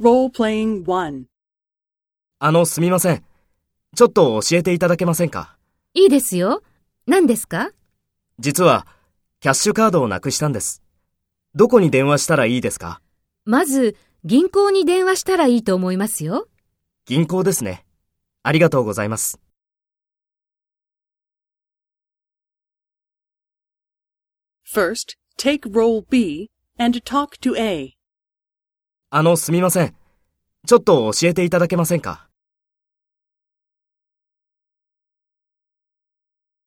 Role-playing 1. あの、すみません。ちょっと教えていただけませんか？いいですよ。何ですか？実は、キャッシュカードをなくしたんです。どこに電話したらいいですか？まず、銀行に電話したらいいと思いますよ。銀行ですね。ありがとうございます。First, take role B and talk to A. あの、すみません。ちょっと教えていただけませんか？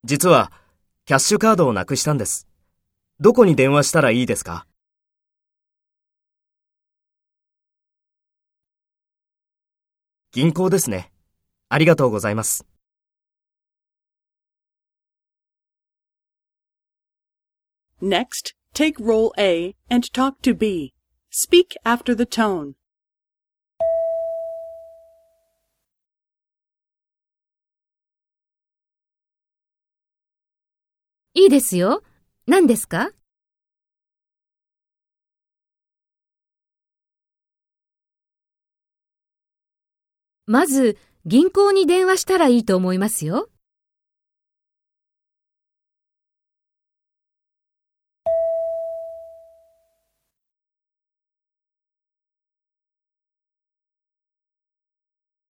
実は、キャッシュカードをなくしたんです。どこに電話したらいいですか？銀行ですね。ありがとうございます。Next, take role A and talk to B. Speak after the tone. いいですよ。何ですか？まず、銀行に電話したらいいと思いますよ。